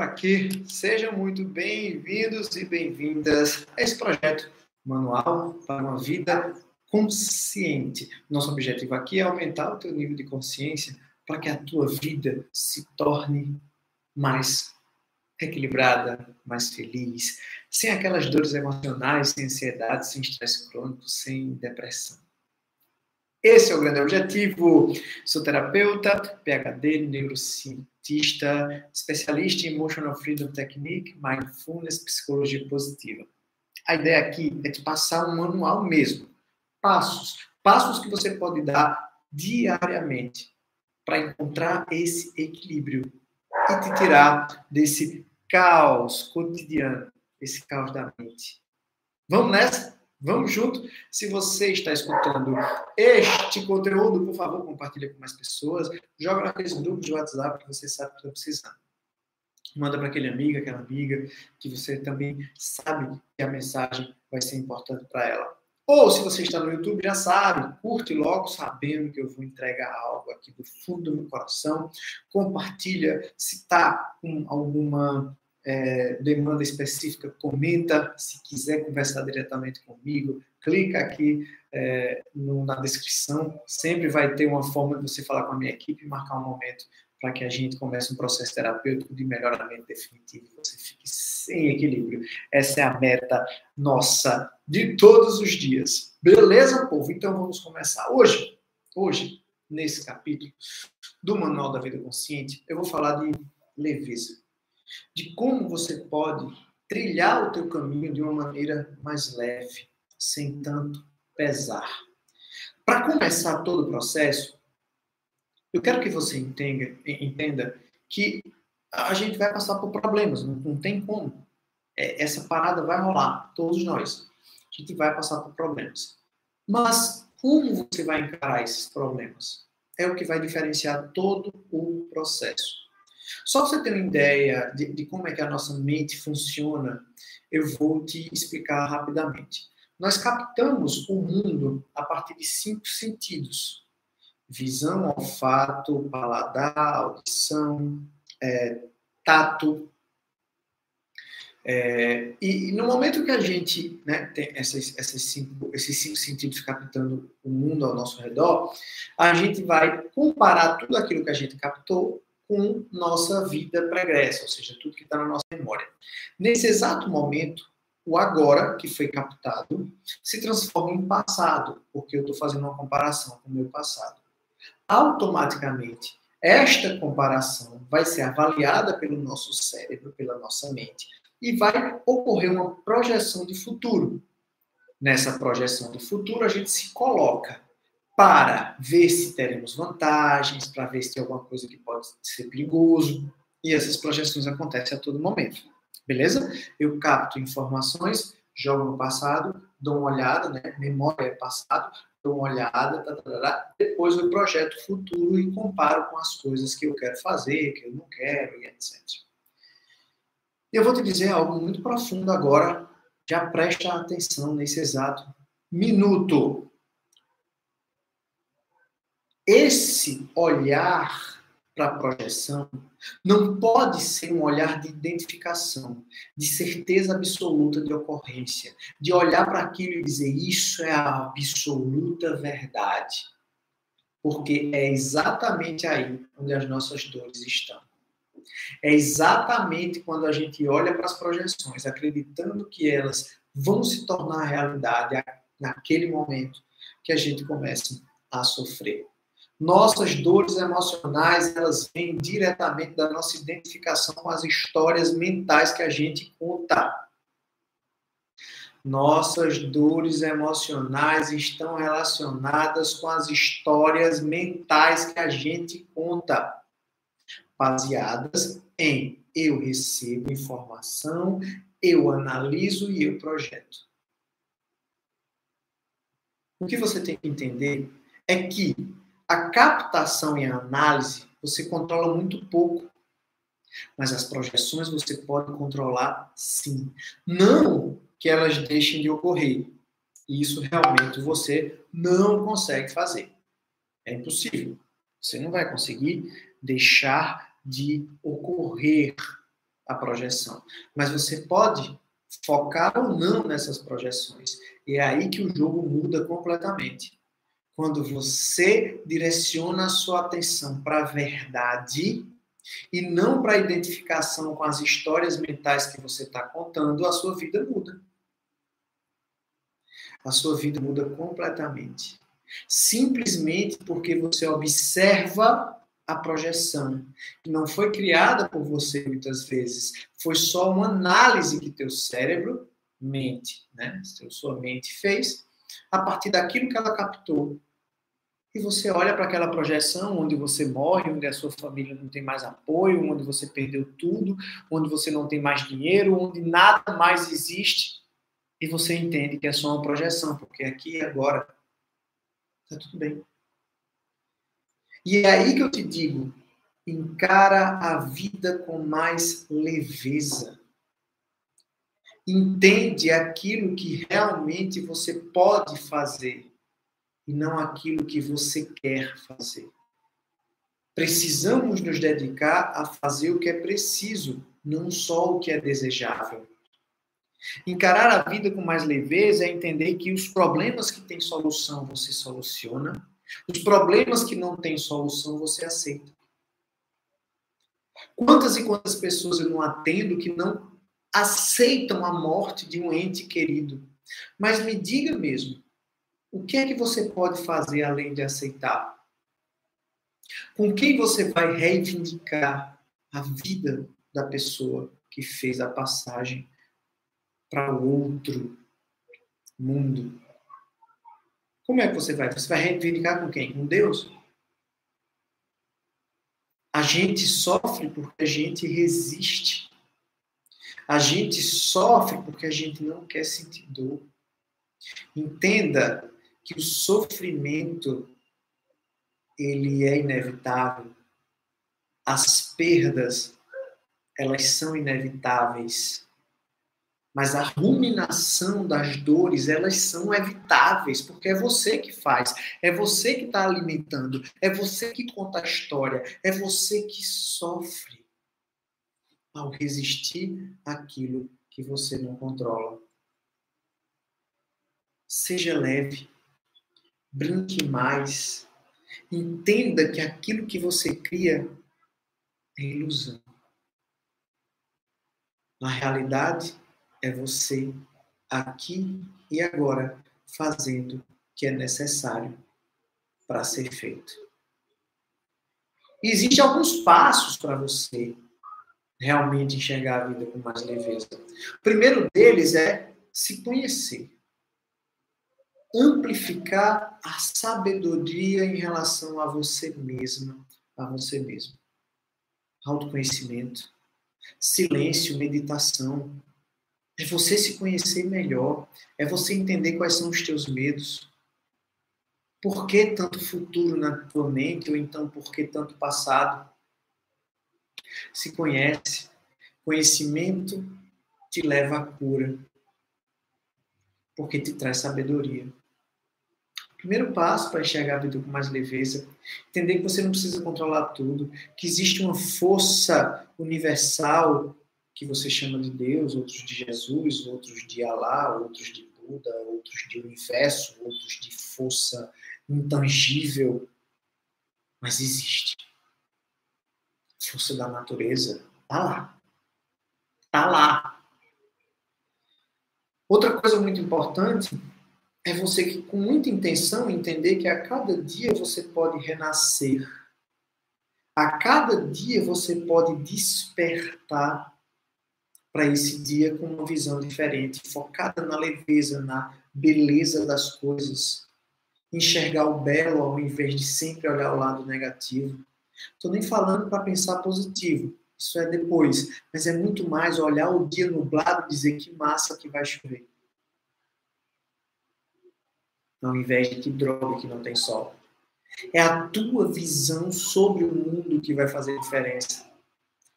aqui. Sejam muito bem-vindos e bem-vindas a esse projeto Manual para uma Vida Consciente. Nosso objetivo aqui é aumentar o teu nível de consciência para que a tua vida se torne mais equilibrada, mais feliz, sem aquelas dores emocionais, sem ansiedade, sem estresse crônico, sem depressão. Esse é o grande objetivo. Sou terapeuta, PhD, neurocientista, especialista em Emotional Freedom Technique, Mindfulness, Psicologia Positiva. A ideia aqui é te passar um manual mesmo. Passos. Passos que você pode dar diariamente para encontrar esse equilíbrio e te tirar desse caos cotidiano, esse caos da mente. Vamos nessa? Vamos junto? Se você está escutando este conteúdo, por favor, compartilhe com mais pessoas. Joga naqueles grupos de WhatsApp que você sabe que está precisando. Manda para aquele amigo, aquela amiga, que você também sabe que a mensagem vai ser importante para ela. Ou se você está no YouTube, já sabe, curte logo sabendo que eu vou entregar algo aqui do fundo do meu coração. Compartilha se está com alguma é, demanda específica, comenta. Se quiser conversar diretamente comigo, clica aqui é, no, na descrição. Sempre vai ter uma forma de você falar com a minha equipe e marcar um momento para que a gente comece um processo terapêutico de melhoramento definitivo você fique sem equilíbrio. Essa é a meta nossa de todos os dias. Beleza, povo? Então vamos começar. Hoje, hoje, nesse capítulo do Manual da Vida Consciente, eu vou falar de leveza de como você pode trilhar o teu caminho de uma maneira mais leve, sem tanto pesar. Para começar todo o processo, eu quero que você entenda, entenda que a gente vai passar por problemas, não, não tem como. É, essa parada vai rolar, todos nós. A gente vai passar por problemas. Mas como você vai encarar esses problemas? É o que vai diferenciar todo o processo. Só para você ter uma ideia de, de como é que a nossa mente funciona, eu vou te explicar rapidamente. Nós captamos o mundo a partir de cinco sentidos: visão, olfato, paladar, audição, é, tato. É, e, no momento que a gente né, tem essas, essas cinco, esses cinco sentidos captando o mundo ao nosso redor, a gente vai comparar tudo aquilo que a gente captou com nossa vida pregressa, ou seja, tudo que está na nossa memória. Nesse exato momento, o agora, que foi captado, se transforma em passado, porque eu estou fazendo uma comparação com o meu passado. Automaticamente, esta comparação vai ser avaliada pelo nosso cérebro, pela nossa mente, e vai ocorrer uma projeção de futuro. Nessa projeção de futuro, a gente se coloca para ver se teremos vantagens, para ver se tem alguma coisa que pode ser perigoso. E essas projeções acontecem a todo momento. Beleza? Eu capto informações, jogo no passado, dou uma olhada, né? memória é passado, dou uma olhada, tá, tá, tá, depois eu projeto futuro e comparo com as coisas que eu quero fazer, que eu não quero e etc. E eu vou te dizer algo muito profundo agora, já presta atenção nesse exato minuto. Esse olhar para a projeção não pode ser um olhar de identificação, de certeza absoluta de ocorrência, de olhar para aquilo e dizer isso é a absoluta verdade. Porque é exatamente aí onde as nossas dores estão. É exatamente quando a gente olha para as projeções, acreditando que elas vão se tornar realidade naquele momento, que a gente começa a sofrer. Nossas dores emocionais, elas vêm diretamente da nossa identificação com as histórias mentais que a gente conta. Nossas dores emocionais estão relacionadas com as histórias mentais que a gente conta, baseadas em eu recebo informação, eu analiso e eu projeto. O que você tem que entender é que a captação e a análise você controla muito pouco. Mas as projeções você pode controlar sim. Não que elas deixem de ocorrer. Isso realmente você não consegue fazer. É impossível. Você não vai conseguir deixar de ocorrer. a projeção. Mas você pode focar ou não nessas projeções. E é aí que o jogo muda completamente. Quando você direciona a sua atenção para a verdade e não para a identificação com as histórias mentais que você está contando, a sua vida muda. A sua vida muda completamente. Simplesmente porque você observa a projeção, que não foi criada por você muitas vezes, foi só uma análise que teu cérebro, mente, né, sua mente fez, a partir daquilo que ela captou. E você olha para aquela projeção onde você morre, onde a sua família não tem mais apoio, onde você perdeu tudo, onde você não tem mais dinheiro, onde nada mais existe, e você entende que é só uma projeção, porque aqui e agora está tudo bem. E é aí que eu te digo: encara a vida com mais leveza. Entende aquilo que realmente você pode fazer e não aquilo que você quer fazer. Precisamos nos dedicar a fazer o que é preciso, não só o que é desejável. Encarar a vida com mais leveza é entender que os problemas que têm solução você soluciona os problemas que não têm solução, você aceita. Quantas e quantas pessoas eu não atendo que não aceitam a morte de um ente querido? Mas me diga mesmo, o que é que você pode fazer além de aceitar? Com quem você vai reivindicar a vida da pessoa que fez a passagem para outro mundo? Como é que você vai? Você vai reivindicar com quem? Com Deus? A gente sofre porque a gente resiste. A gente sofre porque a gente não quer sentir dor. Entenda que o sofrimento ele é inevitável. As perdas elas são inevitáveis. Mas a ruminação das dores, elas são evitáveis, porque é você que faz, é você que está alimentando, é você que conta a história, é você que sofre ao resistir àquilo que você não controla. Seja leve, brinque mais, entenda que aquilo que você cria é ilusão. Na realidade, é você aqui e agora fazendo o que é necessário para ser feito. Existem alguns passos para você realmente enxergar a vida com mais leveza. O primeiro deles é se conhecer. Amplificar a sabedoria em relação a você mesma, a você mesmo. Autoconhecimento, silêncio, meditação, é você se conhecer melhor, é você entender quais são os teus medos. Por que tanto futuro na tua mente ou então por que tanto passado? Se conhece. Conhecimento te leva à cura, porque te traz sabedoria. Primeiro passo para enxergar a vida com mais leveza, entender que você não precisa controlar tudo, que existe uma força universal que você chama de Deus, outros de Jesus, outros de Alá, outros de Buda, outros de universo, outros de força intangível, mas existe. Força da natureza está lá. Está lá. Outra coisa muito importante é você que, com muita intenção, entender que a cada dia você pode renascer. A cada dia você pode despertar para esse dia com uma visão diferente, focada na leveza, na beleza das coisas, enxergar o belo ao invés de sempre olhar o lado negativo. Estou nem falando para pensar positivo, isso é depois, mas é muito mais olhar o dia nublado e dizer que massa que vai chover. Ao invés de que droga que não tem sol. É a tua visão sobre o mundo que vai fazer diferença.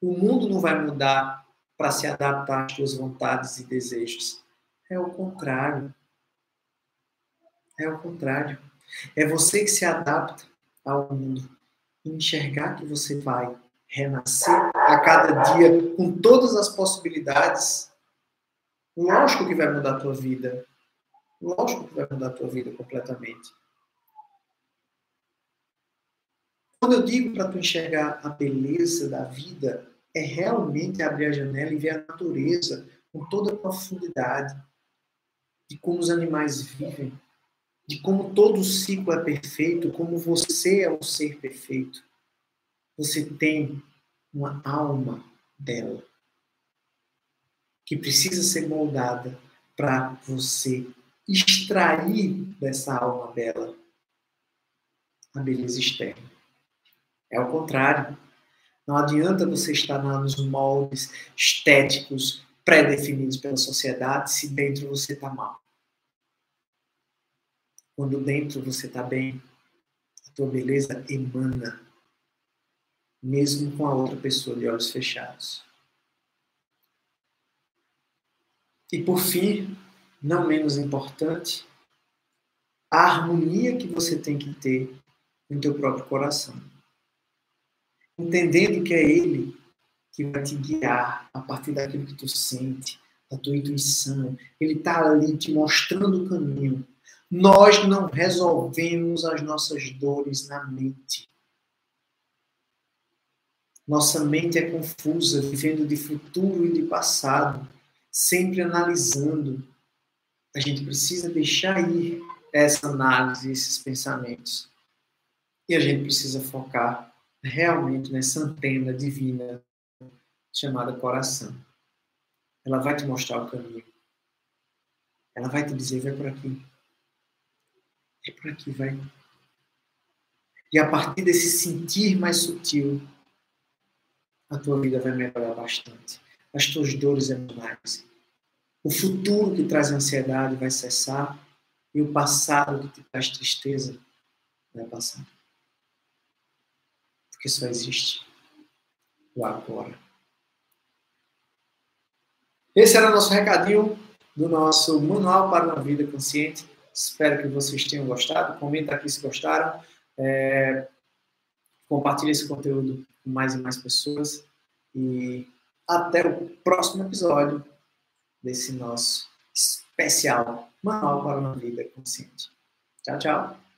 O mundo não vai mudar para se adaptar às suas vontades e desejos. É o contrário. É o contrário. É você que se adapta ao mundo. Enxergar que você vai renascer a cada dia com todas as possibilidades, lógico que vai mudar a tua vida. Lógico que vai mudar a tua vida completamente. Quando eu digo para tu enxergar a beleza da vida, é realmente abrir a janela e ver a natureza com toda a profundidade de como os animais vivem, de como todo ciclo é perfeito, como você é um ser perfeito. Você tem uma alma dela que precisa ser moldada para você extrair dessa alma dela a beleza externa. É o contrário. Não adianta você estar nos moldes estéticos pré-definidos pela sociedade se dentro você está mal. Quando dentro você está bem, a tua beleza emana, mesmo com a outra pessoa de olhos fechados. E por fim, não menos importante, a harmonia que você tem que ter no teu próprio coração. Entendendo que é ele que vai te guiar a partir daquilo que tu sente, da tua intuição. Ele está ali te mostrando o caminho. Nós não resolvemos as nossas dores na mente. Nossa mente é confusa, vivendo de futuro e de passado, sempre analisando. A gente precisa deixar ir essa análise, esses pensamentos. E a gente precisa focar realmente nessa antena divina chamada coração. Ela vai te mostrar o caminho. Ela vai te dizer, vai por aqui. É por aqui, vai. E a partir desse sentir mais sutil, a tua vida vai melhorar bastante. As tuas dores emocionais. O futuro que traz ansiedade vai cessar e o passado que te traz tristeza vai passar. Porque só existe o agora. Esse era o nosso recadinho do nosso Manual para uma Vida Consciente. Espero que vocês tenham gostado. Comenta aqui se gostaram. É... Compartilhe esse conteúdo com mais e mais pessoas. E até o próximo episódio desse nosso especial Manual para uma Vida Consciente. Tchau, tchau.